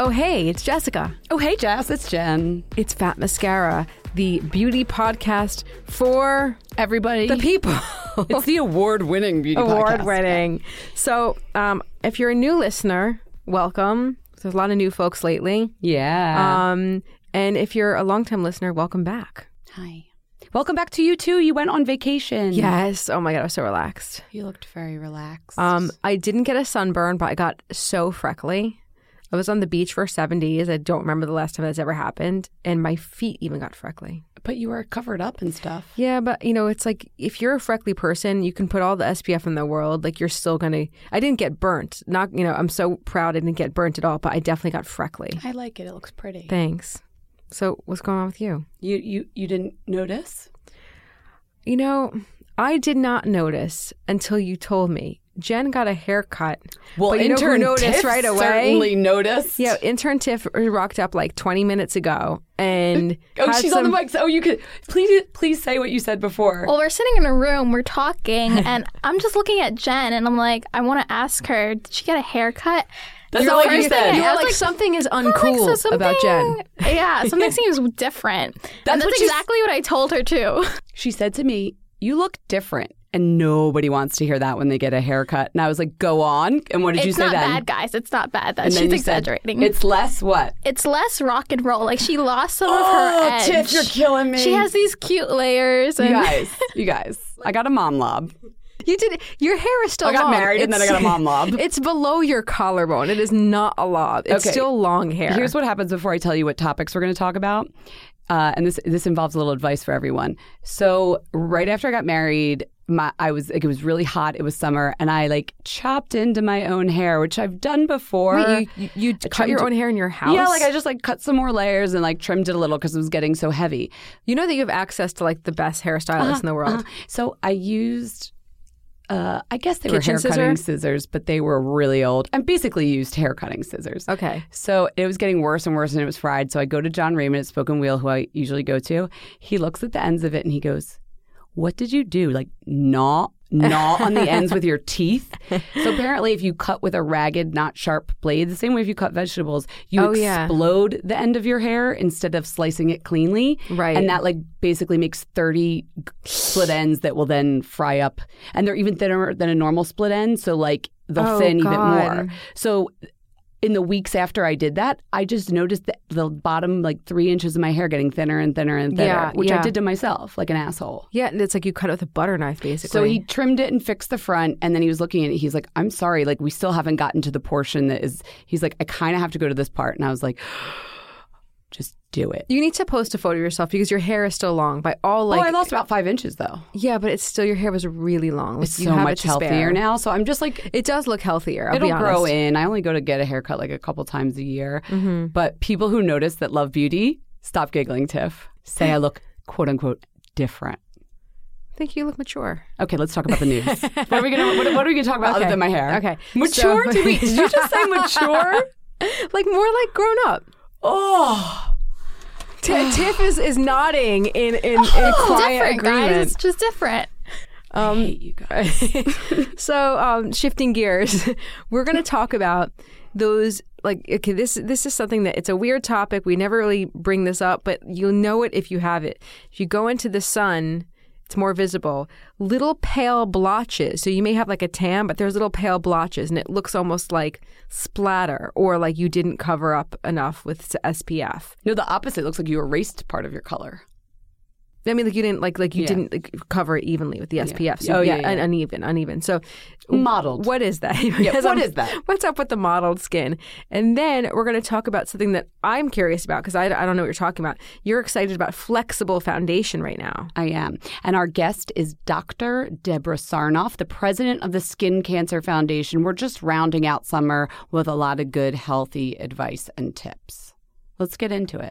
Oh, hey, it's Jessica. Oh, hey, Jess, it's Jen. It's Fat Mascara, the beauty podcast for Everybody. the people. It's the award winning beauty podcast. Award podcast. winning. So, um, if you're a new listener, welcome. There's a lot of new folks lately. Yeah. Um, and if you're a longtime listener, welcome back. Hi. Welcome back to you, too. You went on vacation. Yes. Oh my God, I was so relaxed. You looked very relaxed. Um, I didn't get a sunburn, but I got so freckly. I was on the beach for seven days. I don't remember the last time that's ever happened. And my feet even got freckly. but you were covered up and stuff. Yeah, but you know, it's like if you're a freckly person, you can put all the SPF in the world. Like you're still gonna. I didn't get burnt. Not you know. I'm so proud I didn't get burnt at all. But I definitely got freckly. I like it. It looks pretty. Thanks. So what's going on with you? You you you didn't notice? You know, I did not notice until you told me. Jen got a haircut. but you know who noticed Tiff right away? Certainly noticed. Yeah, intern Tiff rocked up like 20 minutes ago, and Oh, had she's on the some- mic. Oh, you could please please say what you said before. Well, we're sitting in a room, we're talking, and I'm just looking at Jen, and I'm like, I want to ask her, did she get a haircut? That's not what you said. You were asked, like, something is oh, like, uncool so about Jen. Yeah, something seems different. That's and that's exactly what I told her too. She said to me, "You look different." And nobody wants to hear that when they get a haircut. And I was like, "Go on." And what did you say? it's say not bad, guys. It's not bad. That And then she's you said, exaggerating. it's less what? it's less rock and roll. Like she lost some of her Oh, edge. Tiff, you're killing me. She has these cute layers. And You guys, you guys. I got a mom lob. You did. Your hair is still. I got long. married and then I got a mom lob. It's below your collarbone. It is not a lob. It's Okay. still long hair. Here's what happens before I tell you what topics we're going to talk about. Uh, and this this involves a little advice for everyone. So right after I got married, my I was like it was really hot. It was summer, and I like chopped into my own hair, which I've done before. Wait, you, you, you cut your own hair in your house. Yeah, like I just like cut some more layers and like trimmed it a little because it was getting so heavy. You know that you have access to like the best hairstylists in the world. Uh, so I used, uh, I guess they Kitchen were hair cutting scissor? scissors, but they were really old. I basically used hair cutting scissors. Okay. So it was getting worse and worse, and it was fried. So I go to Jon Reyman at Spoke & Weal, who I usually go to. He looks at the ends of it and he goes, "What did you do? Like gnaw, gnaw on the ends with your teeth?" So apparently, if you cut with a ragged, not sharp blade, the same way if you cut vegetables, you Oh, yeah. explode the end of your hair instead of slicing it cleanly. Right. And that like basically makes 30 split ends that will then fry up. And they're even thinner than a normal split end. So like they'll Oh, thin even more. So in the weeks after I did that, I just noticed that the bottom like three inches of my hair getting thinner and thinner and thinner, Yeah, which I did to myself like an asshole. Yeah, and it's like you cut it with a butter knife, basically. So he trimmed it and fixed the front, and then he was looking at it. He's like, "I'm sorry, like we still haven't gotten to the portion that is." He's like, "I kind of have to go to this part," and I was like, "Just do it." You need to post a photo of yourself because your hair is still long. By all like, oh, I lost about five inches though. yeah, but it's still your hair was really long. Like, It's so much to spare. healthier now. So I'm just like, It does look healthier. I'll it'll be grow in. I only go to get a haircut like a couple times a year. Mm-hmm. But people who notice that love beauty, stop giggling, Tiff. Say I look quote unquote different. I think you look mature. Okay, let's talk about the news. what are we gonna what, what are we gonna talk about other than my hair? Okay. mature. So- did, we, did you just say mature? Like more like grown up. Oh, T- Tiff is, is nodding in in, in quiet different, guys. agreement. It's just different. I hate you guys. so um, shifting gears, we're going to talk about those like okay this this is something that it's a weird topic. We never really bring this up, but you'll know it if you have it. If you go into the sun, it's more visible. Little pale blotches. So you may have like a tan, but there's little pale blotches, and it looks almost like splatter or like you didn't cover up enough with SPF. No, the opposite. It looks like you erased part of your color. I mean, like you didn't like like you Yeah. didn't like, cover it evenly with the SPF. So Oh, yeah, yeah, yeah, un- uneven, uneven. So Modeled. What is that? Yeah, what I'm- is that? What's up with the mottled skin? And then we're going to talk about something that I'm curious about because I, I don't know what you're talking about. You're excited about flexible foundation right now. I am. And our guest is Dr. Deborah Sarnoff, the president of the Skin Cancer Foundation. We're just rounding out summer with a lot of good, healthy advice and tips. Let's get into it.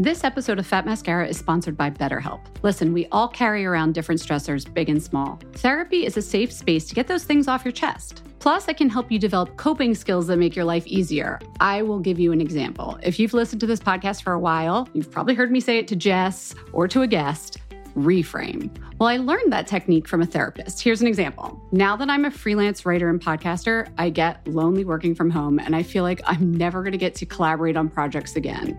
This episode of Fat Mascara is sponsored by BetterHelp. Listen, we all carry around different stressors, big and small. Therapy is a safe space to get those things off your chest. Plus, I can help you develop coping skills that make your life easier. I will give you an example. If you've listened to this podcast for a while, you've probably heard me say it to Jess or to a guest reframe. Well, I learned that technique from a therapist. Here's an example. Now that I'm a freelance writer and podcaster, I get lonely working from home and I feel like I'm never going to get to collaborate on projects again.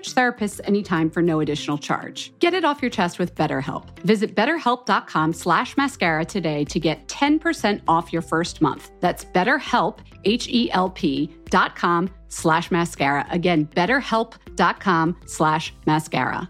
therapists anytime for no additional charge. Get it off your chest with BetterHelp. Visit betterhelp.com slash mascara today to get 10% off your first month. That's betterhelp, H-E-L-P dot com slash mascara. Again, betterhelp.com slash mascara.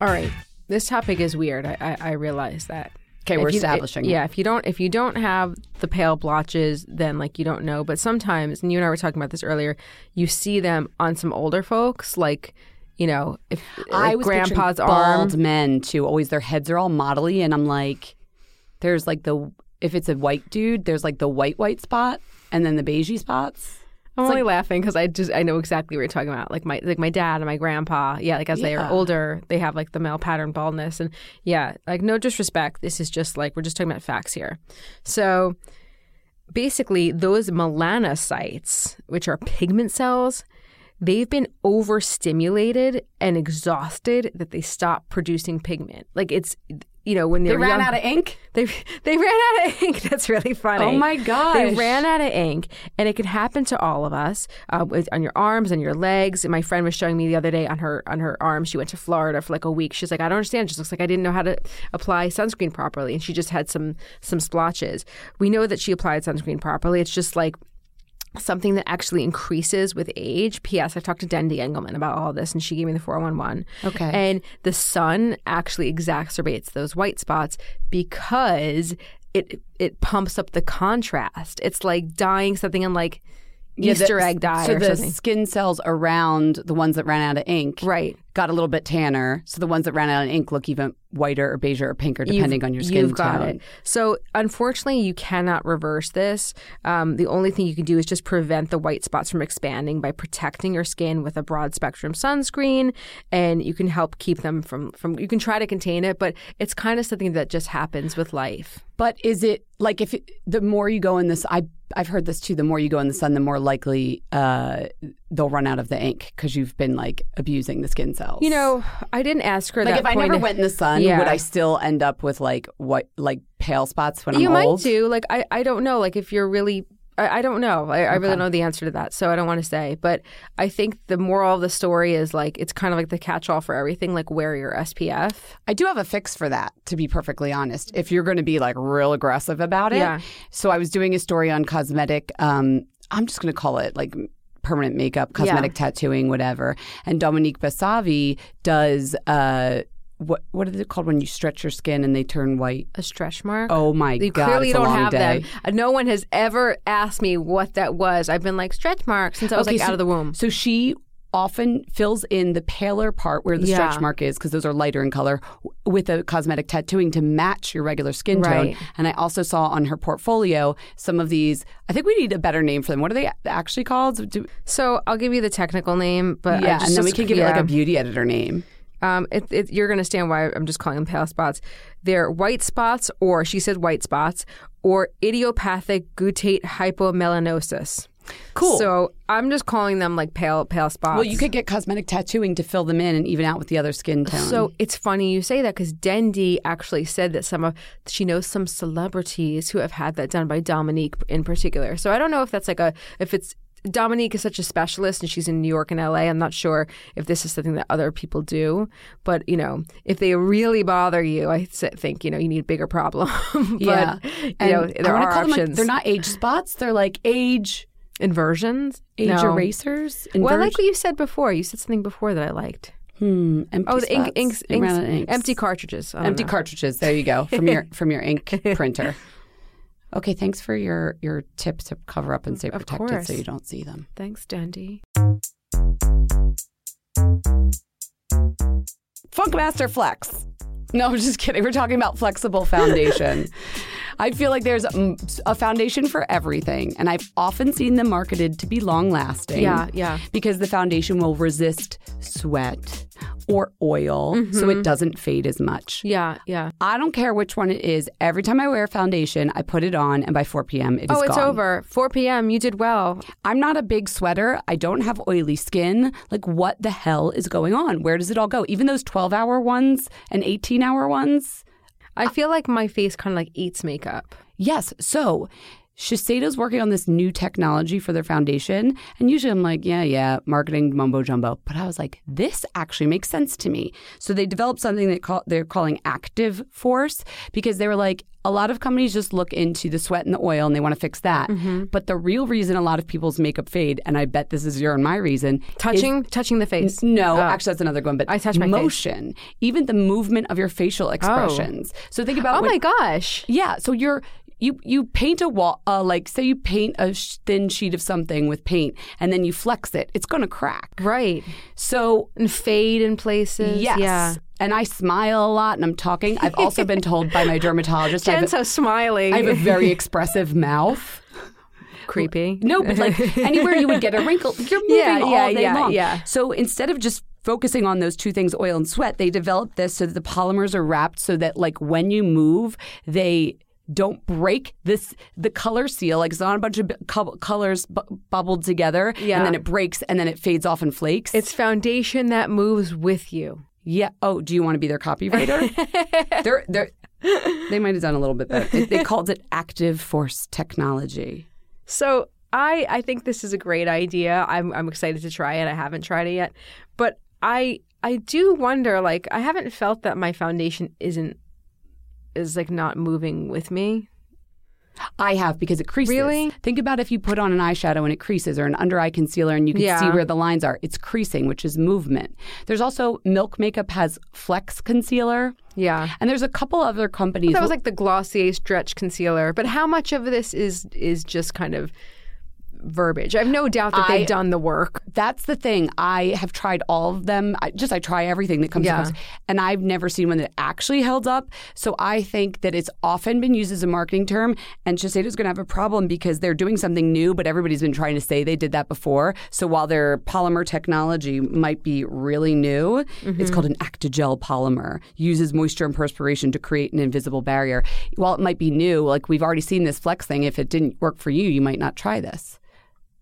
All right. This topic is weird. I, I, I realize that. Okay, we're you- establishing it. Yeah, if you don't if you don't have the pale blotches, then like you don't know. But sometimes, and you and I were talking about this earlier, you see them on some older folks, like you know, if I like was grandpa's bald arm. men too. Always their heads are all modelly, and I'm like, there's like the if it's a white dude, there's like the white white spot, and then the beigey spots. I'm only laughing because I just I know exactly what you're talking about. Like my like my dad and my grandpa. Yeah, like as they are older, they have like the male pattern baldness, and yeah, like no disrespect. This is just like we're just talking about facts here. So basically, those melanocytes, which are pigment cells, they've been overstimulated and exhausted that they stop producing pigment. Like it's you know when They they're ran young, out of ink. they they ran out of ink. That's really funny. Oh my god! They ran out of ink, and it can happen to all of us uh, with, on your arms and your legs. And my friend was showing me the other day on her on her arm. She went to Florida for like a week. She's like, I don't understand. It just looks like I didn't know how to apply sunscreen properly, and she just had some some splotches. We know that she applied sunscreen properly. It's just like something that actually increases with age. P.S. I talked to Dendy Engelman about all this, and she gave me the 411. Okay. And the sun actually exacerbates those white spots because it it pumps up the contrast. It's like dyeing something in like Yeah, the- Easter egg dye so or the something. skin cells around the ones that ran out of ink, Right. Got a little bit tanner. So the ones that ran out of ink look even whiter or beige or pinker, depending You've- on your skin You've got tone. it. So unfortunately, you cannot reverse this. Um, the only thing you can do is just prevent the white spots from expanding by protecting your skin with a broad spectrum sunscreen, and you can help keep them from from. You can try to contain it, but it's kind of something that just happens with life. But is it like if it, the more you go in this, I I've heard this too. The more you go in the sun, the more likely uh, they'll run out of the ink because you've been like abusing the skin cells. You know, I didn't ask her like that if I point. never went in the sun, Yeah. would I still end up with like what like pale spots when you I'm might do. Like I, I don't know. Like if you're really, I, I don't know. I, I really don't know the answer to that, so I don't want to say. But I think the moral of the story is like it's kind of like the catch-all for everything. Like wear your SPF. I do have a fix for that, to be perfectly honest. If you're going to be like real aggressive about it. Yeah. So I was doing a story on cosmetic. Um, I'm just going to call it like permanent makeup, cosmetic tattooing, whatever. And Dominique Bossavy does. Uh, what what is it called when you stretch your skin and they turn white? A stretch mark. Oh my You god! clearly it's a don't have day. them. Uh, No one has ever asked me what that was. I've been like stretch marks since I was like so, out of the womb. So she often fills in the paler part where the Yeah. stretch mark is because those are lighter in color with a cosmetic tattooing to match your regular skin tone. And I also saw on her portfolio some of these. I think we need a better name for them. What are they actually called? Do, So I'll give you the technical name, but yeah, just, and then we can give it like a beauty editor name. Um, it, it, you're going to understand why I'm just calling them pale spots. They're white spots, or she said white spots, or idiopathic guttate hypomelanosis. Cool. So I'm just calling them like pale pale spots. Well, you could get cosmetic tattooing to fill them in and even out with the other skin tone. So it's funny you say that because Dendy actually said that some of she knows some celebrities who have had that done by Dominique in particular. So I don't know if that's like a if it's Dominique is such a specialist and she's in New York and LA. I'm not sure if this is something that other people do, but you know, if they really bother you, I think you know you need a bigger problem. but yeah, you And know, there are call them, like- options. they're not age spots. They're like age inversions. age No. erasers. Well, I like what you said before. You said something before that I liked. hmm, empty Oh, the ink, inks, inks, inks. empty cartridges. Empty know. cartridges. There you go from your from your ink printer. Okay, thanks for your your tip to cover up and stay Of protected so you don't see them. Thanks, Dendy. Funkmaster Flex. No, I'm just kidding. We're talking about flexible foundation. I feel like there's mm, a foundation for everything, and I've often seen them marketed to be long lasting. Yeah, yeah. Because the foundation will resist sweat or oil, so Mm-hmm. it doesn't fade as much. Yeah, yeah. I don't care which one it is. Every time I wear foundation, I put it on, and by 4 p.m., it is Oh, it's gone. over. 4 p.m. You did well. I'm not a big sweater. I don't have oily skin. Like, what the hell is going on? Where does it all go? Even those 12 hour ones and 18 hour ones? I feel like my face kind of like eats makeup. Yes. So, Shiseido's working on this new technology for their foundation. And usually I'm like, yeah, yeah, marketing mumbo jumbo. But I was like, this actually makes sense to me. So they developed something that call, they're calling active force because they were like, a lot of companies just look into the sweat and the oil and they want to fix that. Mm-hmm. But the real reason a lot of people's makeup fade, and I bet this is your and my reason, is- Touching, touching the face. no, Oh. actually, that's another one. But I touch my face. motion, even the movement of your facial oh. expressions. So think about Oh when- my gosh. yeah. So you're you you paint a wall, uh, like say you paint a sh- thin sheet of something with paint, and then you flex it. It's gonna crack. Right. So And fade in places. yes. Yeah. And I smile a lot, and I'm talking. I've also been told by my dermatologist Jen's so smiling. I have a very expressive mouth. creepy. No, but like anywhere you would get a wrinkle, you're moving Yeah, all yeah, day yeah, long. yeah. So instead of just focusing on those two things, oil and sweat, they developed this so that the polymers are wrapped so that like when you move, they don't break this the color seal like it's not a bunch of co- colors bu- bubbled together Yeah. and then it breaks and then it fades off in flakes It's foundation that moves with you. yeah oh do you want to be their copywriter they're they're they might have done a little bit better they, they called it active force technology So I I think this is a great idea. I'm I'm excited to try it. I haven't tried it yet, but I I do wonder. Like I haven't felt that my foundation isn't is like not moving with me. I have because it creases. Really? Think about if you put on an eyeshadow and it creases or an under eye concealer and you can Yeah. see where the lines are. It's creasing, which is movement. There's also Milk Makeup has Flex Concealer. Yeah. And there's a couple other companies. That was like the Glossier stretch concealer, but how much of this is is just kind of verbiage. I have no doubt that I- they've done the work. That's the thing. I have tried all of them. I just I try everything that comes Yeah. across, and I've never seen one that actually held up. So I think that it's often been used as a marketing term, and Shiseido's going to have a problem because they're doing something new, but everybody's been trying to say they did that before. So while their polymer technology might be really new, it's mm-hmm. called an Actigel polymer. Uses moisture and perspiration to create an invisible barrier. While it might be new, like we've already seen this Flex thing. If it didn't work for you, you might not try this.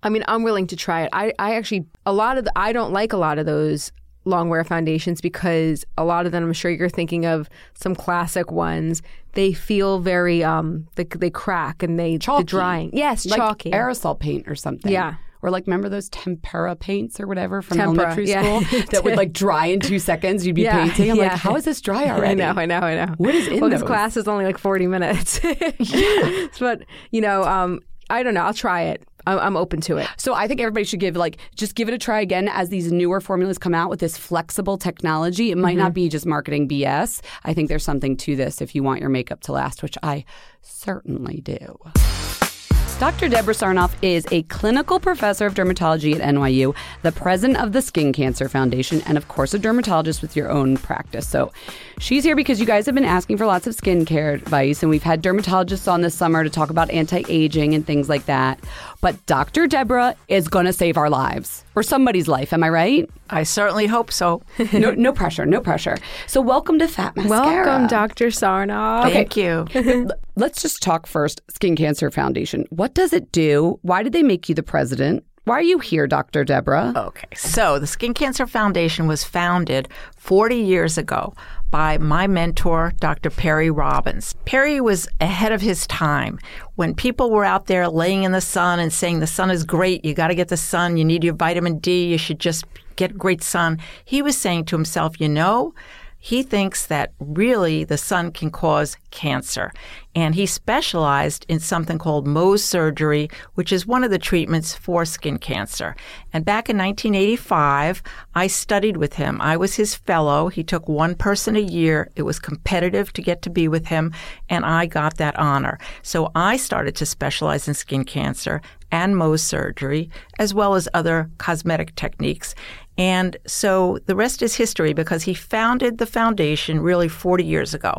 I mean, I'm willing to try it. I, I actually a lot of the, I don't like a lot of those long wear foundations because a lot of them I'm sure you're thinking of some classic ones. They feel very um they, they crack and they Chalky. the drying. Yes, like chalky. aerosol paint or something. Yeah. Or like remember those tempera paints or whatever from Tempera, elementary yeah. school that would like dry in two seconds. You'd be Yeah, painting. I'm yeah. like, how is this dry already? I know, I know, I know. What is in well, this those? class is only like 40 minutes. but, you know, um, I don't know. I'll try it. I'm, I'm open to it. So I think everybody should give like just give it a try again as these newer formulas come out with this flexible technology. It might Mm-hmm. not be just marketing BS. I think there's something to this if you want your makeup to last, which I certainly do. Dr. Deborah Sarnoff is a clinical professor of dermatology at NYU, the president of the Skin Cancer Foundation, and of course, a dermatologist with your own practice. So she's here because you guys have been asking for lots of skincare advice, and we've had dermatologists on this summer to talk about anti aging and things like that. But Dr. Deborah is going to save our lives or somebody's life. Am I right? I certainly hope so. No, no pressure, no pressure. So welcome to Fat Mascara. Welcome, Dr. Sarnoff. Thank you. Let's just talk first Skin Cancer Foundation. What does it do? Why did they make you the president? Why are you here, Dr. Deborah? Okay, so the Skin Cancer Foundation was founded 40 years ago by my mentor, Dr. Perry Robins. Perry was ahead of his time. When people were out there laying in the sun and saying the sun is great, you got to get the sun, you need your vitamin D, you should just get great sun, he was saying to himself, you know, he thinks that really the sun can cause cancer. And he specialized in something called Mohs surgery, which is one of the treatments for skin cancer. And back in 1985, I studied with him. I was his fellow. He took one person a year. It was competitive to get to be with him, and I got that honor. So I started to specialize in skin cancer and Mohs surgery, as well as other cosmetic techniques. And so the rest is history because he founded the foundation really 40 years ago.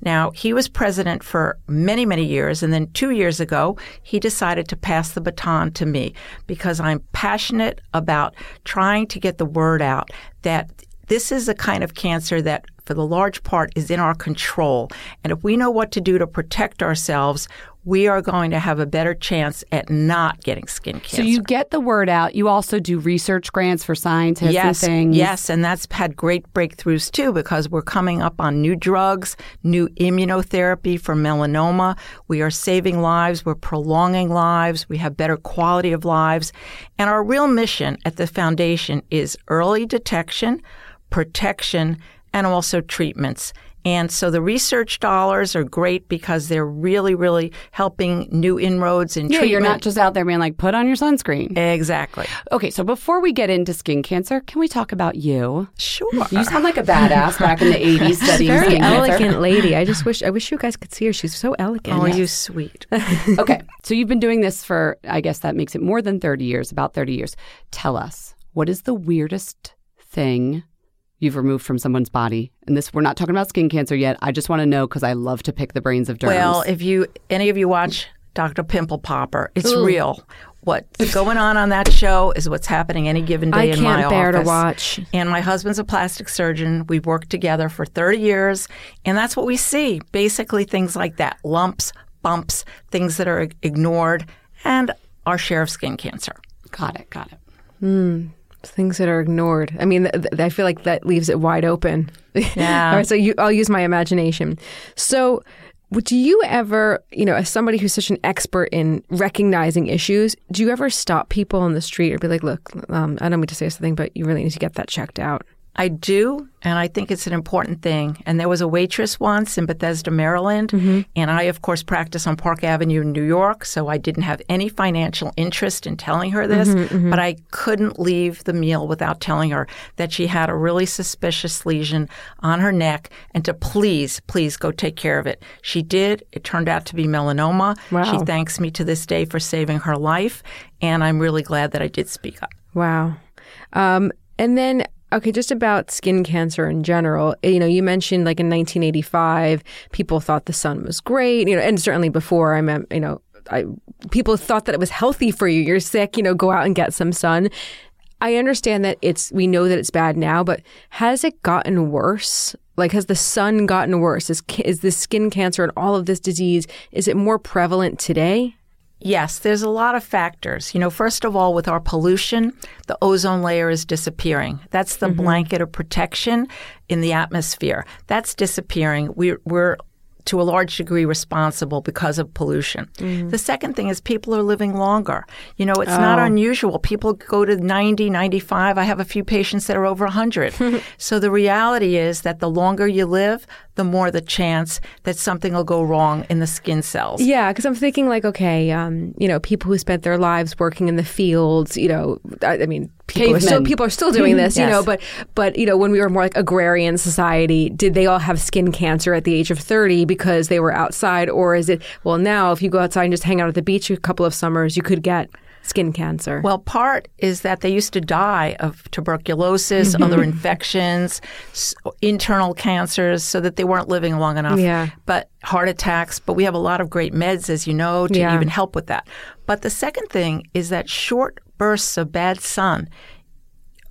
Now, he was president for many, many years. And then two years ago, he decided to pass the baton to me because I'm passionate about trying to get the word out that this is a kind of cancer that, for the large part, is in our control. And if we know what to do to protect ourselves, we are going to have a better chance at not getting skin cancer. So you get the word out. You also do research grants for scientists yes, and things. Yes, and that's had great breakthroughs too because we're coming up on new drugs, new immunotherapy for melanoma. We are saving lives, we're prolonging lives, we have better quality of lives. And our real mission at the foundation is early detection, protection, and also treatments. And so the research dollars are great because they're really, really helping new inroads in Yeah, treatment. you're not just out there being like, put on your sunscreen. exactly. Okay, so before we get into skin cancer, can we talk about you? Sure. You sound like a badass back in the 80s studying Very skin cancer. elegant lady. I just wish I wish you guys could see her. She's so elegant. Oh, you sweet. okay, so you've been doing this for, I guess that makes it more than 30 years, about 30 years. Tell us, what is the weirdest thing you've removed from someone's body? And this, we're not talking about skin cancer yet. I just want to know because I love to pick the brains of derms. Well, if you any of you watch Dr. Pimple Popper, it's real. What's going on on that show is what's happening any given day I in my can't bear to watch. And my husband's a plastic surgeon. We've worked together for 30 years, and that's what we see. Basically, things like that lumps, bumps, things that are ignored, and our share of skin cancer. got it, got it. Hmm. Things that are ignored. I mean, th- th- I feel like that leaves it wide open. Yeah. All right, so you, I'll use my imagination. So, would- do you ever, you know, as somebody who's such an expert in recognizing issues, do you ever stop people on the street or be like, "Look, um, I don't mean to say something, but you really need to get that checked out." I do, and I think it's an important thing. And there was a waitress once in Bethesda, Maryland, mm-hmm. and I, of course, practice on Park Avenue in New York, so I didn't have any financial interest in telling her this, mm-hmm, mm-hmm. but I couldn't leave the meal without telling her that she had a really suspicious lesion on her neck and to please, please go take care of it. She did. It turned out to be melanoma. Wow. She thanks me to this day for saving her life, and I'm really glad that I did speak up. Wow. Um, and then, okay, just about skin cancer in general. Eh, you know, you mentioned like in 1985, people thought the sun was great. You know, and certainly before, I meant, you know, I people thought that it was healthy for you. You're sick, you know, go out and get some sun. I understand that it's we know that it's bad now, but has it gotten worse? Like, has the sun gotten worse? Is is this skin cancer and all of this disease is it more prevalent today? Yes, there's a lot of factors. You know, first of all, with our pollution, the ozone layer is disappearing. That's the mm-hmm. blanket of protection in the atmosphere. That's disappearing. We're, we're to a large degree responsible because of pollution. Mm. The second thing is people are living longer. You know, it's not oh. unusual. People go to 90, 95. I have a few patients that are over 100. so the reality is that the longer you live, the more the chance that something will go wrong in the skin cells. Yeah, because I'm thinking like, okay, um, you know, people who spent their lives working in the fields, you know, I, I mean, people are, still, people are still doing this, you know, but but you know, when we were more like agrarian society, did they all have skin cancer at the age of 30 because they were outside, or is it well now if you go outside and just hang out at the beach a couple of summers, you could get skin cancer? Well, part is that they used to die of tuberculosis, mm-hmm. other infections, s- internal cancers, so that they weren't living long enough. Yeah. But heart attacks, but we have a lot of great meds, as you know, to Yeah. even help with that. But the second thing is that short bursts of bad sun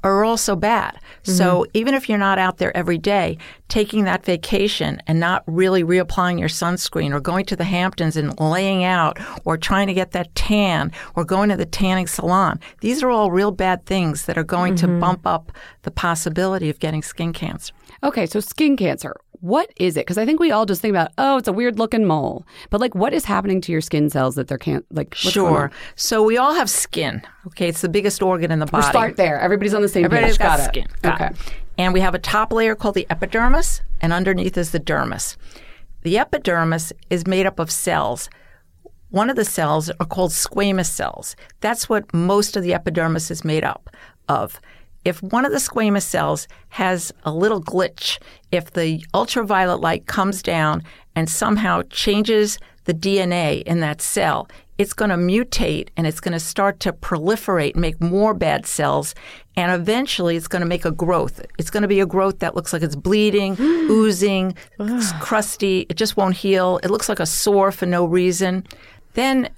are also bad. So mm-hmm. even if you're not out there every day, taking that vacation and not really reapplying your sunscreen or going to the Hamptons and laying out or trying to get that tan or going to the tanning salon, these are all real bad things that are going to mm-hmm. bump up the possibility of getting skin cancer. Okay, so skin cancer. What is it? Because I think we all just think about, oh, it's a weird looking mole. But like, what is happening to your skin cells that they're can't like? sure. So we all have skin. Okay, it's the biggest organ in the body. We'll start there. Everybody's on the same Everybody's page. got, Got it. skin. Got okay. it. And we have a top layer called the epidermis, and underneath is the dermis. The epidermis is made up of cells. One of the cells are called squamous cells. That's what most of the epidermis is made up of. If one of the squamous cells has a little glitch, if the ultraviolet light comes down and somehow changes the DNA in that cell, it's going to mutate and it's going to start to proliferate and make more bad cells. And eventually it's going to make a growth. It's going to be a growth that looks like it's bleeding, oozing, it's crusty. It just won't heal. It looks like a sore for no reason. Then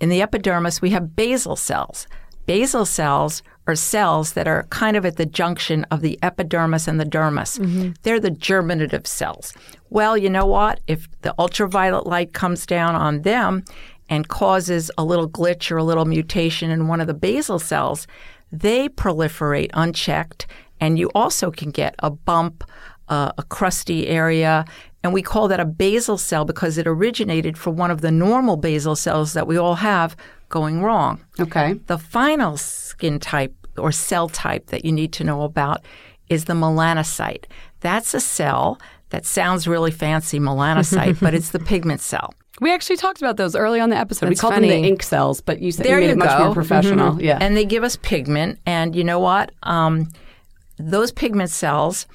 in the epidermis, we have basal cells. Basal cells are cells that are kind of at the junction of the epidermis and the dermis. They're the germinative cells. Well, you know what? If the ultraviolet light comes down on them and causes a little glitch or a little mutation in one of the basal cells, they proliferate unchecked, and you also can get a bump, uh, a crusty area, and we call that a basal cell because it originated from one of the normal basal cells that we all have going wrong. Okay. The final skin type or cell type that you need to know about is the melanocyte. That's a cell that sounds really fancy, melanocyte, but it's the pigment cell. We actually talked about those early on the episode. That's we called them the ink cells, but you said There you made you it much go. more professional. Yeah. And they give us pigment. And you know what? Um, those pigment cells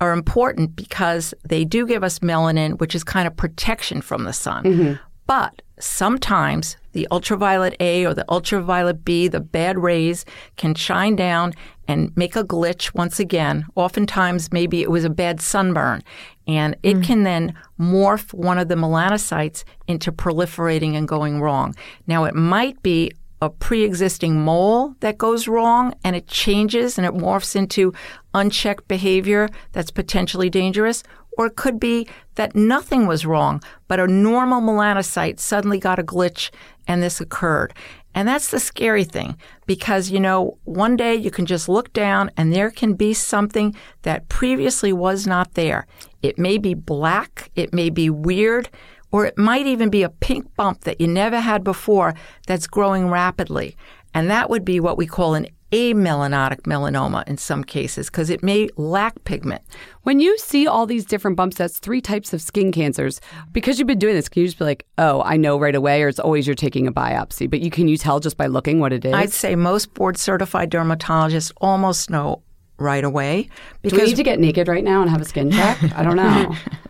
are important because they do give us melanin, which is kind of protection from the sun. But sometimes the ultraviolet A or the ultraviolet B, the bad rays, can shine down and make a glitch once again. Oftentimes, maybe it was a bad sunburn. And it mm. can then morph one of the melanocytes into proliferating and going wrong. Now, it might be a pre-existing mole that goes wrong and it changes and it morphs into unchecked behavior that's potentially dangerous or it could be that nothing was wrong but a normal melanocyte suddenly got a glitch and this occurred and that's the scary thing because you know one day you can just look down and there can be something that previously was not there it may be black it may be weird or it might even be a pink bump that you never had before that's growing rapidly. And that would be what we call an amelanotic melanoma in some cases because it may lack pigment. When you see all these different bumps, that's three types of skin cancers. Because you've been doing this, can you just be like, oh, I know right away, or it's always you're taking a biopsy? But you can you tell just by looking what it is? I'd say most board certified dermatologists almost know right away Do we need to get naked right now and have a skin check? I don't know.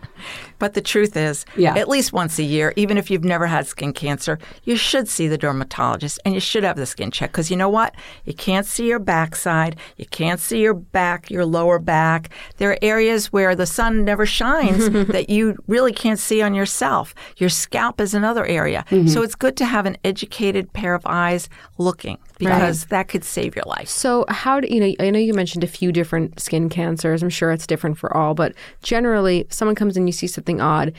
But the truth is, Yeah. at least once a year, even if you've never had skin cancer, you should see the dermatologist and you should have the skin check. Because you know what? You can't see your backside. You can't see your back, your lower back. There are areas where the sun never shines that you really can't see on yourself. Your scalp is another area. Mm-hmm. So it's good to have an educated pair of eyes looking because that could save your life. So, how do you know? I know you mentioned a few different skin cancers. I'm sure it's different for all, but generally, someone comes in, you see something odd.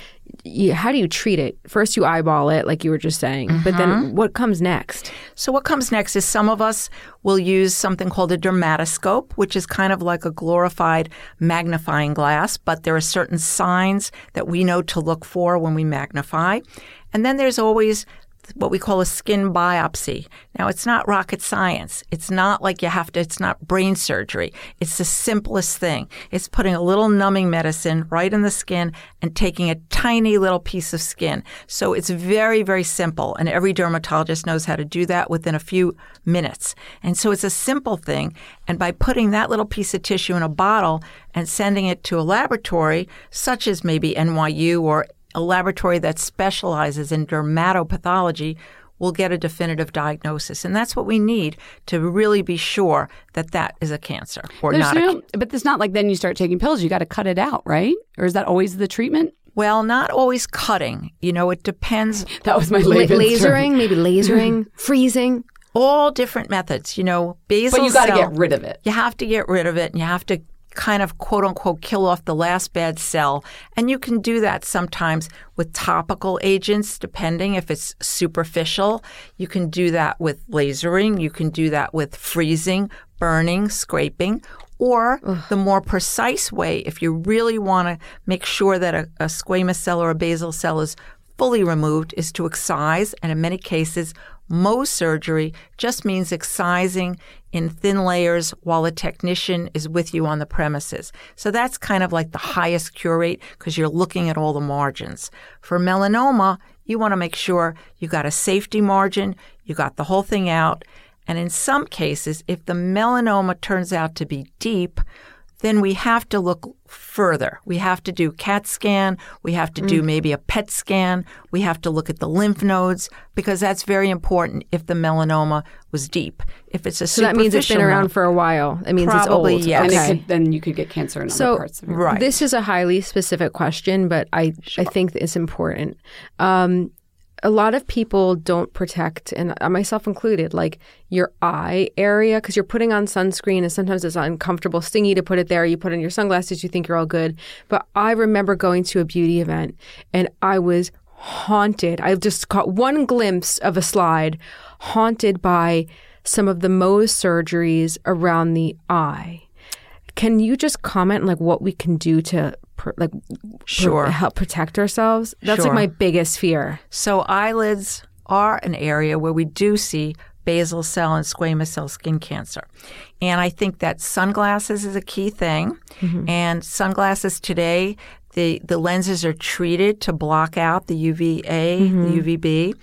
You, how do you treat it? First, you eyeball it, like you were just saying, but then mm-hmm. what comes next? So what comes next is some of us will use something called a dermatoscope, which is kind of like a glorified magnifying glass, but there are certain signs that we know to look for when we magnify. And then there's always what we call a skin biopsy. Now, it's not rocket science. It's not like you have to, it's not brain surgery. It's the simplest thing. It's putting a little numbing medicine right in the skin and taking a tiny little piece of skin. So it's very, very simple. And every dermatologist knows how to do that within a few minutes. And so it's a simple thing. And by putting that little piece of tissue in a bottle and sending it to a laboratory, such as maybe NYU or a laboratory that specializes in dermatopathology will get a definitive diagnosis. And that's what we need to really be sure that that is a cancer or There's not a no, but it's not like then you start taking pills. You got to cut it out, right? Or is that always the treatment? Well, not always cutting. You know, it depends. That was my La- layman's term. lasering, maybe lasering, freezing. All different methods. You know, basal But you got to get rid of it. You have to get rid of it and you have to kind of quote unquote kill off the last bad cell. And you can do that sometimes with topical agents, depending if it's superficial. You can do that with lasering. You can do that with freezing, burning, scraping. Or the more precise way, if you really want to make sure that a, a squamous cell or a basal cell is fully removed, is to excise. And in many cases, Mohs surgery just means excising in thin layers while a technician is with you on the premises. So that's kind of like the highest cure rate because you're looking at all the margins. For melanoma, you want to make sure you got a safety margin, you got the whole thing out. And in some cases, if the melanoma turns out to be deep, then we have to look further. We have to do CAT scan. We have to Mm. do maybe a PET scan. We have to look at the lymph nodes because that's very important if the melanoma was deep. If it's a So that means it's been around for a while. It means Probably, it's old. yes. And Okay. it could, then you could get cancer in So other parts of your Right. this is a highly specific question, but I I think it's important. Um, a lot of people don't protect, and uh, myself included, like your eye area because you're putting on sunscreen, and sometimes it's uncomfortable, stingy to put it there. You put on your sunglasses, you think you're all good. But I remember going to a beauty event, and I was haunted. I just caught one glimpse of a slide, haunted by some of the Mohs surgeries around the eye. Can you just comment like what we can do to like Sure. help protect ourselves? That's Sure. like my biggest fear. So eyelids are an area where we do see basal cell and squamous cell skin cancer. And I think that sunglasses is a key thing. Mm-hmm. And sunglasses today, the, the lenses are treated to block out the UVA, the mm-hmm. UVB.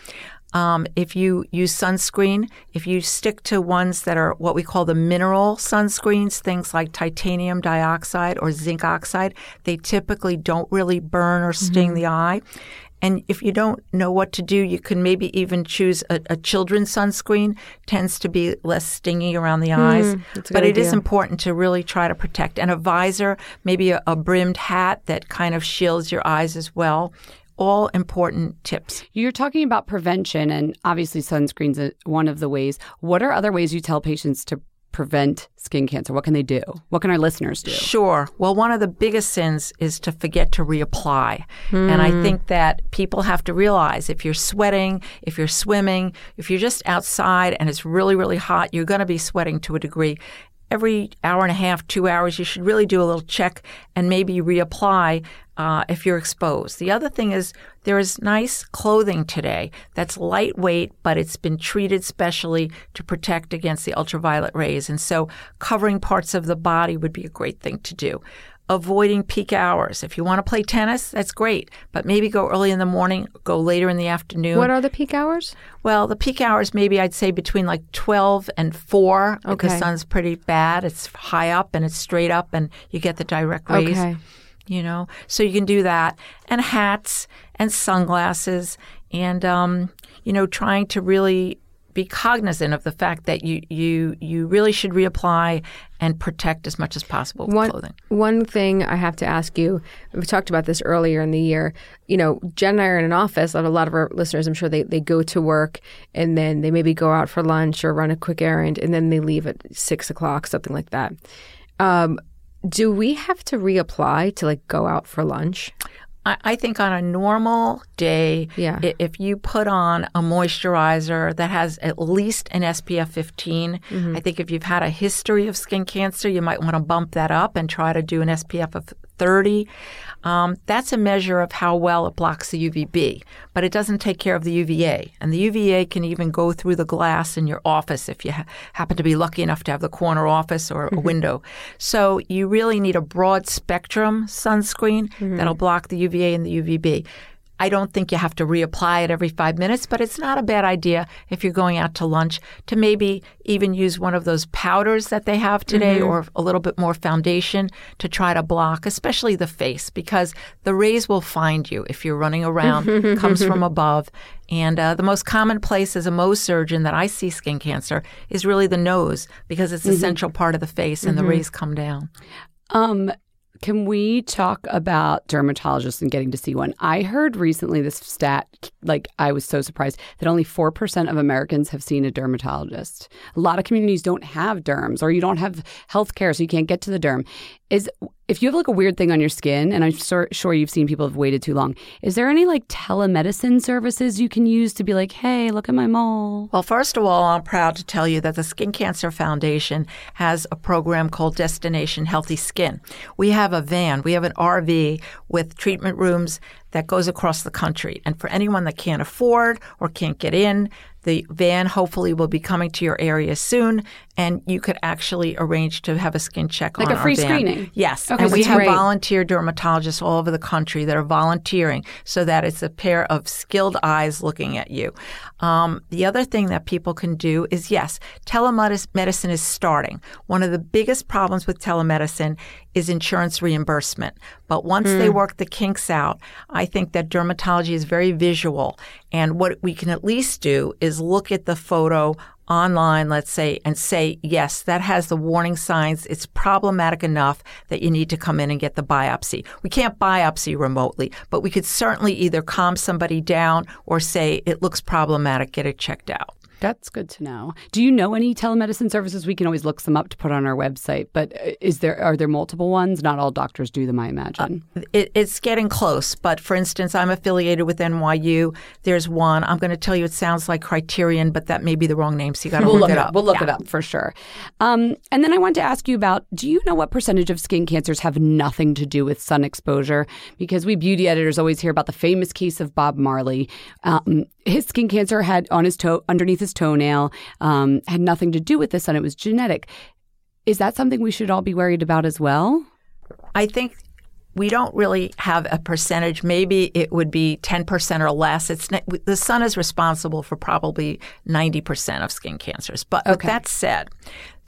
Um, if you use sunscreen, if you stick to ones that are what we call the mineral sunscreens, things like titanium dioxide or zinc oxide, they typically don't really burn or sting the eye. And if you don't know what to do, you can maybe even choose a, a children's sunscreen. Tends to be less stingy around the eyes. that's a but good it is important to really try to protect. And a visor, maybe a, a brimmed hat that kind of shields your eyes as well. All important tips. You're talking about prevention, and obviously sunscreen's one of the ways. What are other ways you tell patients to prevent skin cancer? What can they do? What can our listeners do? Sure. Well, one of the biggest sins is to forget to reapply. And I hmm. think that people have to realize if you're sweating, if you're swimming, if you're just outside and it's really, really hot, you're going to be sweating to a degree. Every hour and a half, two hours, you should really do a little check and maybe reapply uh, if you're exposed. The other thing is there is nice clothing today that's lightweight, but it's been treated specially to protect against the ultraviolet rays. And so covering parts of the body would be a great thing to do. Avoiding peak hours. If you want to play tennis, that's great, but maybe go early in the morning, go later in the afternoon. What are the peak hours? Well, the peak hours maybe I'd say between like 12 and 4. Okay. The sun's pretty bad. It's high up and it's straight up and you get the direct rays. Okay. You know, so you can do that. And hats and sunglasses and, um, you know, trying to really be cognizant of the fact that you, you, you really should reapply and protect as much as possible One, clothing. one thing I have to ask you, we talked about this earlier in the year. You know, Jen and I are in an office. A lot of our listeners, I'm sure they, they go to work and then they maybe go out for lunch or run a quick errand and then they leave at six o'clock, something like that. Um, do we have to reapply to like go out for lunch? I, I think on a normal day, Yeah. if you put on a moisturizer that has at least an SPF 15, Mm-hmm. I think if you've had a history of skin cancer, you might want to bump that up and try to do an SPF of 30. Um, that's a measure of how well it blocks the UVB, but it doesn't take care of the UVA. And the UVA can even go through the glass in your office if you ha- happen to be lucky enough to have the corner office or a window. So you really need a broad spectrum sunscreen that'll block the UVA and the UVB. I don't think you have to reapply it every five minutes, but it's not a bad idea if you're going out to lunch to maybe even use one of those powders that they have today or a little bit more foundation to try to block, especially the face, because the rays will find you if you're running around, comes from above. And uh, the most common place as a Mohs surgeon that I see skin cancer is really the nose because it's the central part of the face and the rays come down. Um, can we talk about dermatologists and getting to see one? I heard recently this stat, like I was so surprised that only 4% of Americans have seen a dermatologist. A lot of communities don't have derms or you don't have health care, so you can't get to the derm. Is if you have like a weird thing on your skin, and I'm sure, sure you've seen people have waited too long, is there any like telemedicine services you can use to be like, hey, look at my mole? Well, first of all, I'm proud to tell you that the Skin Cancer Foundation has a program called Destination Healthy Skin. We have a van, we have an RV with treatment rooms that goes across the country. And for anyone that can't afford or can't get in, the van hopefully will be coming to your area soon, and you could actually arrange to have a skin check. Like a free screening? Yes, Okay, and we have great. volunteer dermatologists all over the country that are volunteering so that it's a pair of skilled eyes looking at you. Um, the other thing that people can do is yes, telemedicine is starting. One of the biggest problems with telemedicine is insurance reimbursement. But once they hmm. work the kinks out, I think that dermatology is very visual. And what we can at least do is look at the photo online, let's say, and say, yes, that has the warning signs. It's problematic enough that you need to come in and get the biopsy. We can't biopsy remotely, but we could certainly either calm somebody down or say, it looks problematic, get it checked out. That's good to know. Do you know any telemedicine services? We can always look them up to put on our website. But uh, is there are there multiple ones? Not all doctors do them, I imagine. It, it's getting close, but for instance, I'm affiliated with NYU. There's one. I'm going to tell you it sounds like Criterion, but that may be the wrong name, so you got to we'll look, it up. up. We'll look Yeah. it up for sure. Um, and then I wanted to ask you about: Do you know what percentage of skin cancers have nothing to do with sun exposure? Because we beauty editors always hear about the famous case of Bob Marley. Um, his skin cancer had on his toe, underneath his toenail, um, had nothing to do with the sun. It was genetic. Is that something we should all be worried about as well? I think we don't really have a percentage. Maybe it would be 10% or less. It's the sun is responsible for probably 90% of skin cancers. But with that said,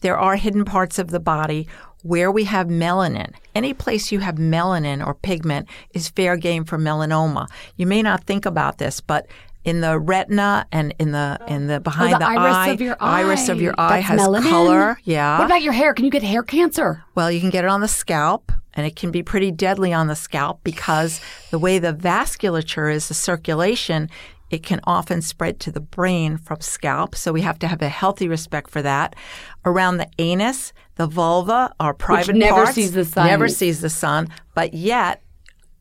there are hidden parts of the body where we have melanin. Any place you have melanin or pigment is fair game for melanoma. You may not think about this, but in the retina and in the in the oh, behind Oh, the iris eye, of your iris of eye. your eye That's has melanin? color. Yeah. What about your hair? Can you get hair cancer? Well, you can get it on the scalp, and it can be pretty deadly on the scalp because the way the vasculature is, the circulation, it can often spread to the brain from scalp. So we have to have a healthy respect for that. Around the anus, the vulva, our private never parts, sees the sun. Never sees the sun, but yet.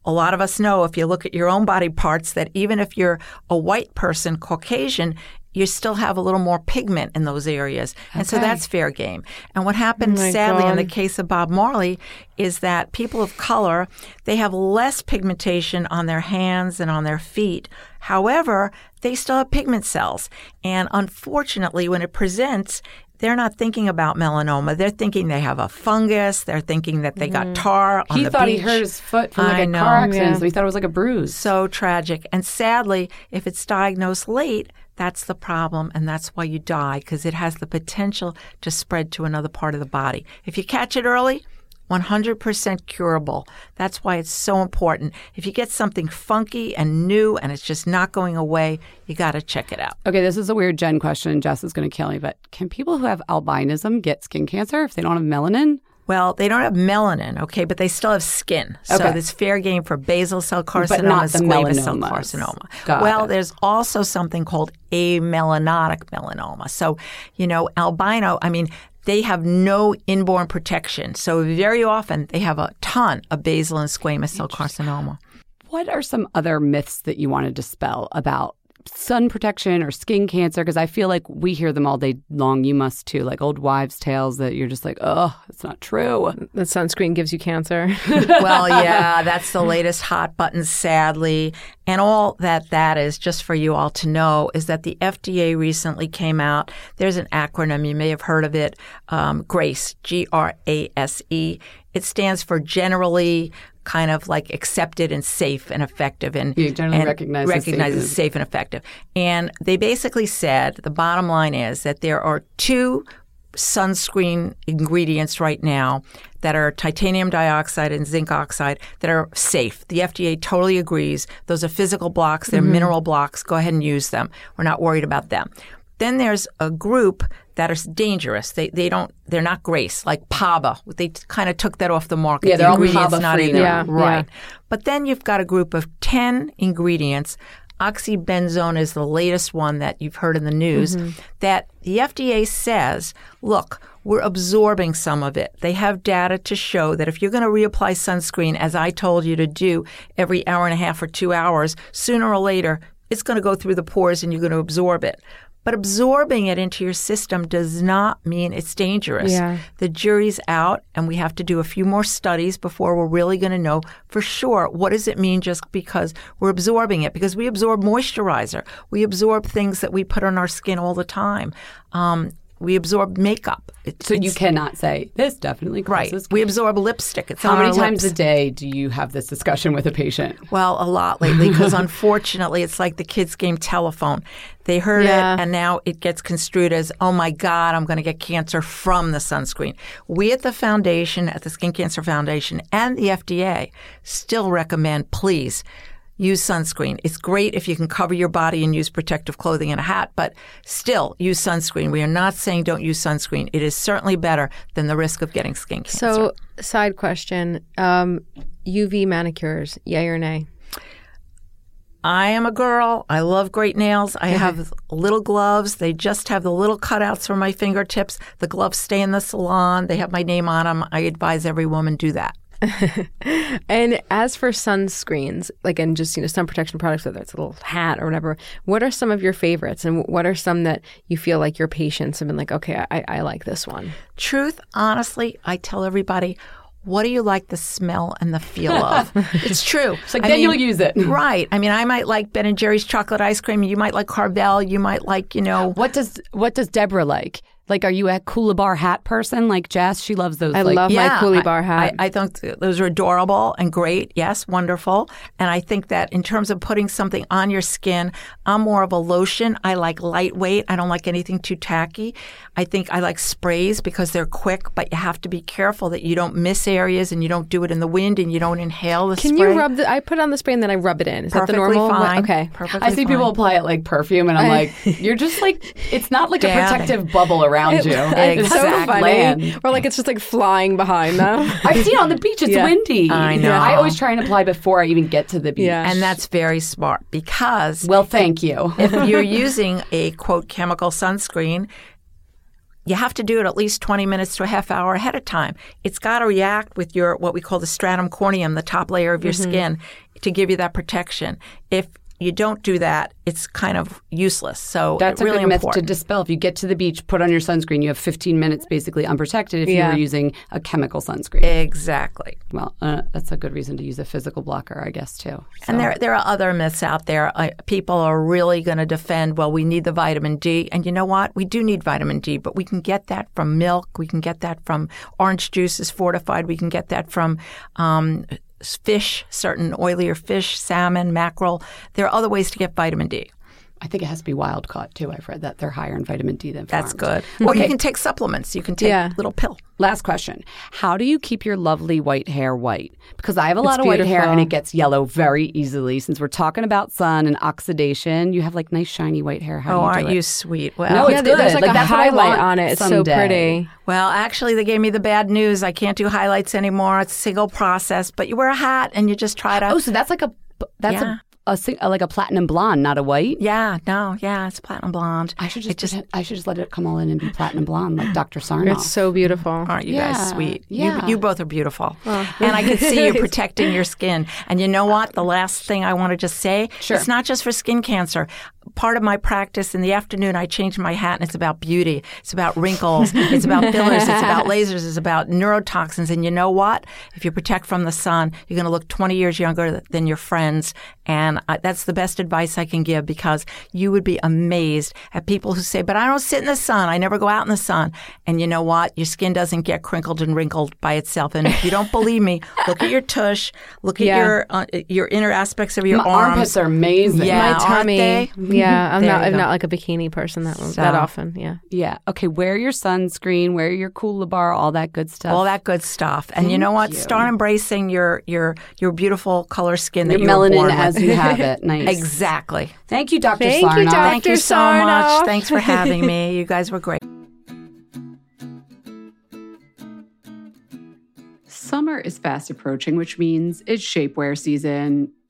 A lot of us know if you look at your own body parts that even if you're a white person, Caucasian, you still have a little more pigment in those areas. And so that's fair game. And what happened, Oh sadly, in the case of Bob Marley, is that people of color, they have less pigmentation on their hands and on their feet. However, they still have pigment cells. And unfortunately, when it presents, they're not thinking about melanoma. They're thinking they have a fungus. They're thinking that they got tar on Mm-hmm. He the thought he hurt his foot from like I a know. car accident, Yeah. so he thought it was like a bruise. so tragic. And sadly, if it's diagnosed late, that's the problem, and that's why you die because it has the potential to spread to another part of the body. If you catch it early, 100% curable. That's why it's so important. If you get something funky and new and it's just not going away, you got to check it out. Okay, this is a weird Jen question. Jess is going to kill me, but can people who have albinism get skin cancer if they don't have melanin? Well, they don't have melanin, okay, but they still have skin. So Okay. it's fair game for basal cell carcinoma, squamous cell carcinoma. Got well, it. there's also something called amelanotic melanoma. So, you know, albino, I mean, they have no inborn protection. So very often they have a ton of basal and squamous cell carcinoma. What are some other myths that you want to dispel about sun protection or skin cancer? Because I feel like we hear them all day long. You must too, like old wives' tales that you're just like, oh, it's not true. That sunscreen gives you cancer. well, yeah, that's the latest hot button, sadly. And all that that is, just for you all to know, is that the FDA recently came out. There's an acronym, you may have heard of it, um, GRACE, G R A S E. It stands for generally kind of like accepted and safe and effective and generally and safe recognized and- as safe and effective. And they basically said the bottom line is that there are two sunscreen ingredients right now that are titanium dioxide and zinc oxide that are safe. The FDA totally agrees. Those are physical blocks, they're mineral blocks. Go ahead and use them. We're not worried about them. Then there's a group that are dangerous. They they don't they're not grace like PABA. They kind of took that off the market. Yeah, the they're all ingredients PABA not free in there. Yeah, right. yeah. But then you've got a group of 10 ingredients. Oxybenzone is the latest one that you've heard in the news mm-hmm. that the FDA says, look, we're absorbing some of it. They have data to show that if you're going to reapply sunscreen, as I told you to do every hour and a half or two hours, sooner or later, it's going to go through the pores and you're going to absorb it. But absorbing it into your system does not mean it's dangerous. Yeah. The jury's out, and we have to do a few more studies before we're really going to know for sure what does it mean just because we're absorbing it. Because we absorb moisturizer, we absorb things that we put on our skin all the time. Um, we absorb makeup. It- So you cannot say this definitely right. causes. We absorb lipstick. It's How many times lips. a day do you have this discussion with a patient? Well, a lot lately because unfortunately it's like the kids' game telephone. They heard Yeah. it and now it gets construed as, oh my God, I'm going to get cancer from the sunscreen. We at the foundation, at the Skin Cancer Foundation and the FDA still recommend, please, use sunscreen. It's great if you can cover your body and use protective clothing and a hat, but still use sunscreen. We are not saying don't use sunscreen. It is certainly better than the risk of getting skin cancer. so, side question: um, UV manicures, yay or nay? I am a girl. I love great nails. I have little gloves. They just have the little cutouts for my fingertips. The gloves stay in the salon. They have my name on them. I advise every woman do that. And as for sunscreens, like and just you know sun protection products, whether it's a little hat or whatever, what are some of your favorites, and what are some that you feel like your patients have been like, okay, I, I like this one. Truth, honestly, I tell everybody, what do you like the smell and the feel of? it's true. It's like, then you'll use it. Right. I mean, I might like Ben and Jerry's chocolate ice cream. You might like Carvel. You might like, you know, What does what does Deborah like? Like, are you a Coolibar hat person like Jess? She loves those. I like, love my Coolibar hat. I, I think those are adorable and great. Yes, wonderful. And I think that in terms of putting something on your skin, I'm more of a lotion. I like lightweight. I don't like anything too tacky. I think I like sprays because they're quick, but you have to be careful that you don't miss areas and you don't do it in the wind and you don't inhale the spray. Can spray. you rub the? I put it on the spray and then I rub it in. Is Perfectly that the normal? fine. Okay. Perfectly I see people apply it like perfume, and I'm like, you're just like, it's not like a protective bubble around you. It's so Zach funny. Land. Or like it's just like flying behind them. I've seen it on the beach. It's Yeah. windy. I know. I always try and apply before I even get to the beach. Yeah. And that's very smart because Well, thank you. if you're using a quote chemical sunscreen, you have to do it at least 20 minutes to a half hour ahead of time. It's got to react with your what we call the stratum corneum, the top layer of your mm-hmm. skin, to give you that protection. If you don't do that, it's kind of useless. So That's really a good myth important. to dispel. If you get to the beach, put on your sunscreen. You have 15 minutes basically unprotected if Yeah. you were using a chemical sunscreen. exactly. well, uh, that's a good reason to use a physical blocker, I guess, too. And there, there are other myths out there. Uh, people are really going to defend, well, we need the vitamin D. And you know what? We do need vitamin D, but we can get that from milk. We can get that from orange juice is fortified. We can get that from um, fish, certain oilier fish, salmon, mackerel. There are other ways to get vitamin D. I think it has to be wild caught, too. I've read that they're higher in vitamin D than fat. That's farmed. good. Or you can take supplements. You can take Yeah. little pill. Last question. How do you keep your lovely white hair white? Because I have a lot of white hair and it gets yellow very easily. Since we're talking about sun and oxidation, you have like nice shiny white hair. How Oh, do you aren't do you sweet? Well, No, it's yeah, good. there's like, Like, a that's highlight on it. It's so pretty. Well, actually, they gave me the bad news. I can't do highlights anymore. It's a single process, but you wear a hat and you just try to. Oh, so that's like a that's Yeah. a, a, sing- like a platinum blonde, not a white. yeah, no, yeah, it's platinum blonde. I should It just, pretend- I should just let it come all in and be platinum blonde like Dr. Sarnoff. It's so beautiful. Aren't you Yeah, guys sweet? yeah. You, you both are beautiful. And I can see you protecting your skin. And you know what? The last thing I want to just say Sure. it's not just for skin cancer. Part of my practice in the afternoon, I change my hat and it's about beauty. It's about wrinkles. it's about fillers. It's about lasers. It's about neurotoxins. And you know what? If you protect from the sun, you're going to look 20 years younger than your friends. And I, that's the best advice I can give because you would be amazed at people who say, but I don't sit in the sun. I never go out in the sun. And you know what? Your skin doesn't get crinkled and wrinkled by itself. And if you don't believe me, look at your tush, look at Yeah. your uh, your inner aspects of your My arms. armpits are amazing. Yeah. My tummy. They? Yeah, I'm not. I'm go. not like a bikini person that that often. Yeah. Yeah. Okay. Wear your sunscreen. Wear your Coolibar. All that good stuff. all that good stuff. And you know what? Start embracing your your your beautiful color skin that Your you melanin born as with. you have it. Nice. Exactly. Thank you, Dr. Thank you, Sarnoff. Doc- Thank you Dr. so much. Thanks for having me. You guys were great. Summer is fast approaching, which means it's shapewear season.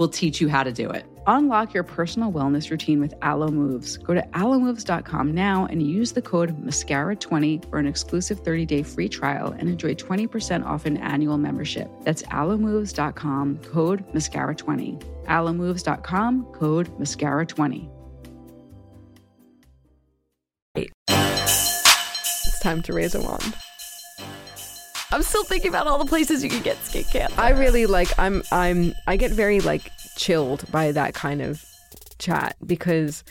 will teach you how to do it. Unlock your personal wellness routine with Alo Moves. Go to alomoves.com now and use the code MASCARA20 for an exclusive 30-day free trial and enjoy 20% off an annual membership. That's alomoves.com, code MASCARA20. alomoves.com, code MASCARA20. It's time to raise a wand. I'm still thinking about all the places you can get skincare. I really like. I'm. I'm. I get very like chilled by that kind of chat because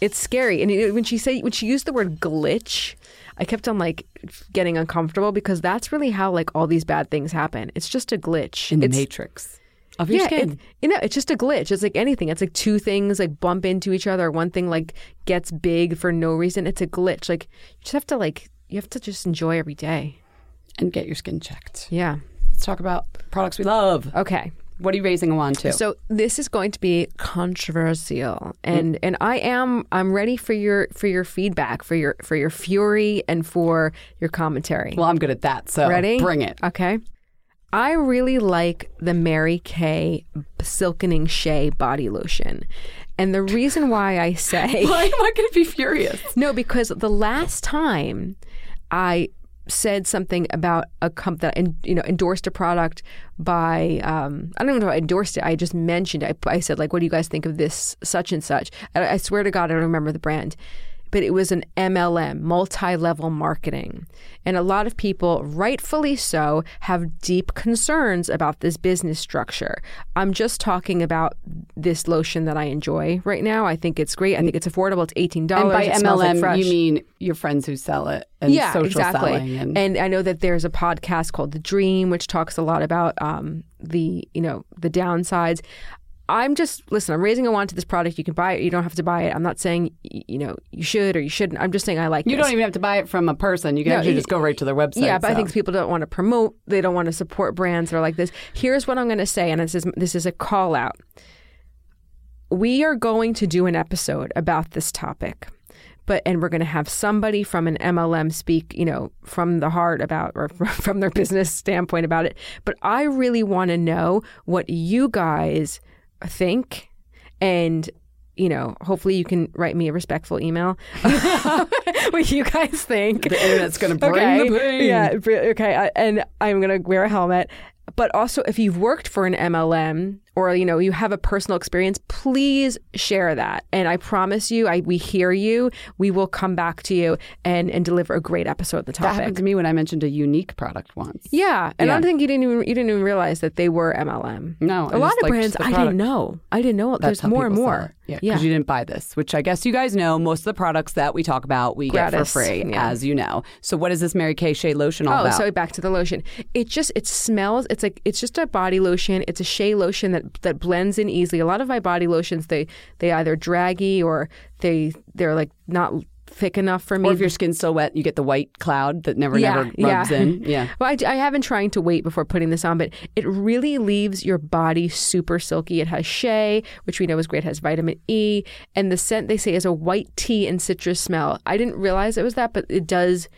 it's scary. And it, when she said when she used the word glitch, I kept on like getting uncomfortable because that's really how like all these bad things happen. It's just a glitch in the it's, matrix of your yeah, skin. It, you know, it's just a glitch. It's like anything. It's like two things like bump into each other. One thing like gets big for no reason. It's a glitch. Like you just have to like you have to just enjoy every day. And get your skin checked. Yeah. Let's talk about products we love. Okay. What are you raising a wand to? So this is going to be controversial, and and I am I'm ready for your for your feedback, for your for your fury, and for your commentary. well, I'm good at that. So ready? Bring it. Okay. I really like the Mary Kay Silkening Shea body lotion, and the reason why I say Why am I going to be furious? no, because the last time I said something about a comp that you know endorsed a product by um, I don't even know if I endorsed it. I just mentioned. It. I I said like, "What do you guys think of this such and such?" I, I swear to God, I don't remember the brand. But it was an MLM, multi level marketing. And a lot of people, rightfully so, have deep concerns about this business structure. I'm just talking about this lotion that I enjoy right now. I think it's great. I think it's affordable. It's $18. And by it smells like MLM, you mean your friends who sell it and yeah, social exactly. selling. And, I know that there's a podcast called The Dream, which talks a lot about um, the you know the downsides. I'm just listen. I'm raising a wand to this product. You can buy it. You don't have to buy it. I'm not saying you know you should or you shouldn't. I'm just saying I like. you this. don't even have to buy it from a person. You can No, actually just go right to their website. Yeah, but I think people don't want to promote. They don't want to support brands that are like this. Here's what I'm going to say, and this is this is a call out. We are going to do an episode about this topic, but and we're going to have somebody from an MLM speak, you know, from the heart about or from their business standpoint about it. But I really want to know what you guys think, and you know, hopefully you can write me a respectful email. what you guys think? The internet's gonna bring okay. the pain. Yeah, okay. I, and I'm gonna wear a helmet. But also, if you've worked for an MLM or you know you have a personal experience, please share that. And I promise you, I we hear you. We will come back to you and and deliver a great episode of the top. That happened to me when I mentioned a unique product once. Yeah, and I Yeah. don't think you didn't even you didn't even realize that they were MLM. No, a lot of brands I didn't know. I didn't know. That's There's more and more. Yeah, because you didn't buy this, which I guess you guys know. Most of the products that we talk about, we get for free, yeah. as you know. So, what is this Mary Kay Shea lotion all Oh, about? so back to the lotion. It just it smells. It's like it's just a body lotion. It's a shea lotion that that blends in easily. A lot of my body lotions they they either draggy or they they're like not thick enough for me. or if your skin's still wet, you get the white cloud that never, yeah, never rubs yeah. in. Yeah. Well, I, I have been trying to wait before putting this on, but it really leaves your body super silky. It has shea, which we know is great, it has vitamin E, and the scent they say is a white tea and citrus smell. I didn't realize it was that, but it does.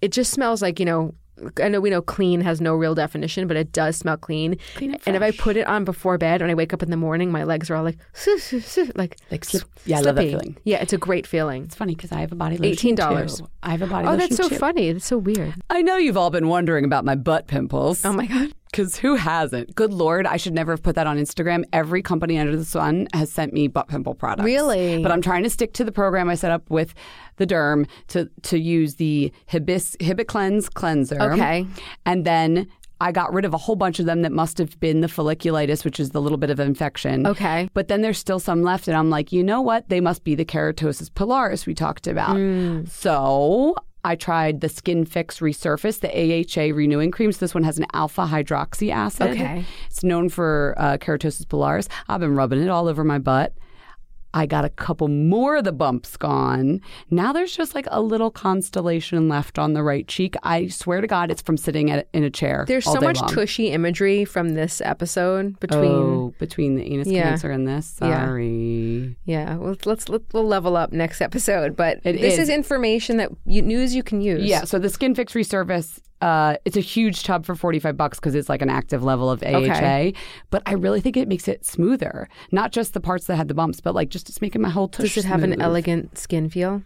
It just smells like you know. I know we know clean has no real definition, but it does smell clean. Clean and and if I put it on before bed, when I wake up in the morning, my legs are all like, like, Like slip- yeah, I love that feeling. Yeah, it's a great feeling. It's funny because I have a body lotion. $18. I have a body Oh, that's so too. funny. It's so weird. I know you've all been wondering about my butt pimples. Oh my god. Because who hasn't? Good Lord, I should never have put that on Instagram. Every company under the sun has sent me butt pimple products. Really? But I'm trying to stick to the program I set up with the derm to to use the Hibis Hibiclens cleanser. Okay. And then I got rid of a whole bunch of them that must have been the folliculitis, which is the little bit of infection. Okay. But then there's still some left, and I'm like, you know what? They must be the keratosis pilaris we talked about. Mm. So I tried the SkinFix Resurface, the AHA renewing creams. This one has an alpha hydroxy acid. Okay. It's known for uh, keratosis pilaris. I've been rubbing it all over my butt. I got a couple more of the bumps gone. Now there's just like a little constellation left on the right cheek. I swear to God, it's from sitting at, in a chair. There's so much long. tushy imagery from this episode between. Oh, between the anus Yeah. cancer and this. Sorry. Yeah, well, let's let, we'll level up next episode. But It this is. is information that you, news you can use. Yeah, so the SkinFix Resurface, uh, it's a huge tub for 45 bucks because it's like an active level of AHA. Okay. But I really think it makes it smoother. Not just the parts that had the bumps, but like just it's making my whole tush Does it have an elegant skin feel?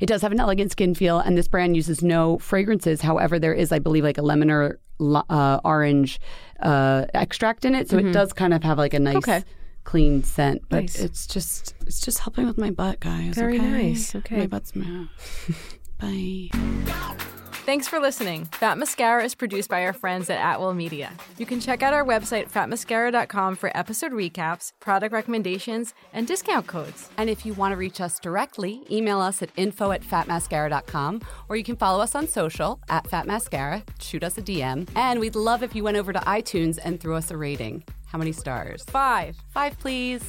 It does have an elegant skin feel, and this brand uses no fragrances. However, there is, I believe, like a lemon or uh, orange uh, extract in it, so it does kind of have like a nice, Mm-hmm. Okay. clean scent. But Nice. it's just, it's just helping with my butt, guys. Very okay? nice, okay. my butt's smooth. Bye. Thanks for listening. Fat Mascara is produced by our friends at Atwell Media. You can check out our website, fatmascara.com, for episode recaps, product recommendations, and discount codes. And if you want to reach us directly, email us at info at fatmascara.com or you can follow us on social at fatmascara, shoot us a DM. And we'd love if you went over to iTunes and threw us a rating. How many stars? Five. Five, please.